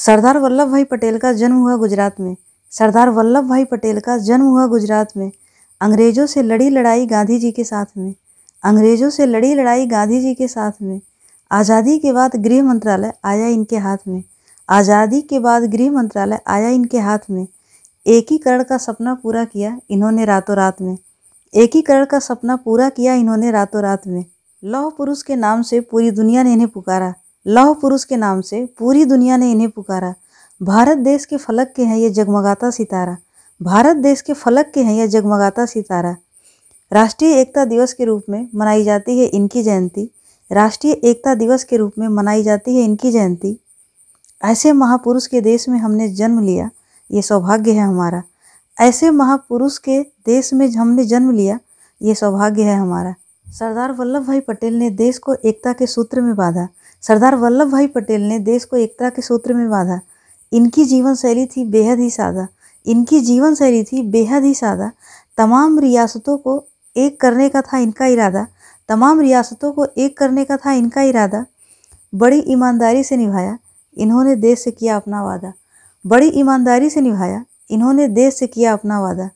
सरदार वल्लभ भाई पटेल का जन्म हुआ गुजरात में। सरदार वल्लभ भाई पटेल का जन्म हुआ गुजरात में। अंग्रेज़ों से लड़ी लड़ाई गांधी जी के साथ में। अंग्रेज़ों से लड़ी लड़ाई गांधी जी के साथ में। आज़ादी के बाद गृह मंत्रालय आया इनके हाथ में। आज़ादी के बाद गृह मंत्रालय आया इनके हाथ में। एकीकरण का सपना पूरा किया इन्होंने रातों रात में। एकीकरण का सपना पूरा किया इन्होंने रातों रात में। लौह पुरुष के नाम से पूरी दुनिया ने इन्हें पुकारा। लौह पुरुष के नाम से पूरी दुनिया ने इन्हें पुकारा। भारत देश के फलक के हैं ये जगमगाता सितारा। भारत देश के फलक के हैं यह जगमगाता सितारा। राष्ट्रीय एकता दिवस के रूप में मनाई जाती है इनकी जयंती। राष्ट्रीय एकता दिवस के रूप में मनाई जाती है इनकी जयंती। ऐसे महापुरुष के देश में हमने जन्म लिया, ये सौभाग्य है हमारा। ऐसे महापुरुष के देश में हमने जन्म लिया, ये सौभाग्य है हमारा। सरदार वल्लभ भाई पटेल ने देश को एकता के सूत्र में बांधा। सरदार वल्लभ भाई पटेल ने देश को एकता के सूत्र में बांधा। इनकी जीवन शैली थी बेहद ही सादा। इनकी जीवन शैली थी बेहद ही सादा। तमाम रियासतों को एक करने का था इनका इरादा। तमाम रियासतों को एक करने का था इनका इरादा। बड़ी ईमानदारी से निभाया। इन्होंने देश से किया अपना वादा। बड़ी ईमानदारी से निभाया। इन्होंने देश से किया अपना वादा।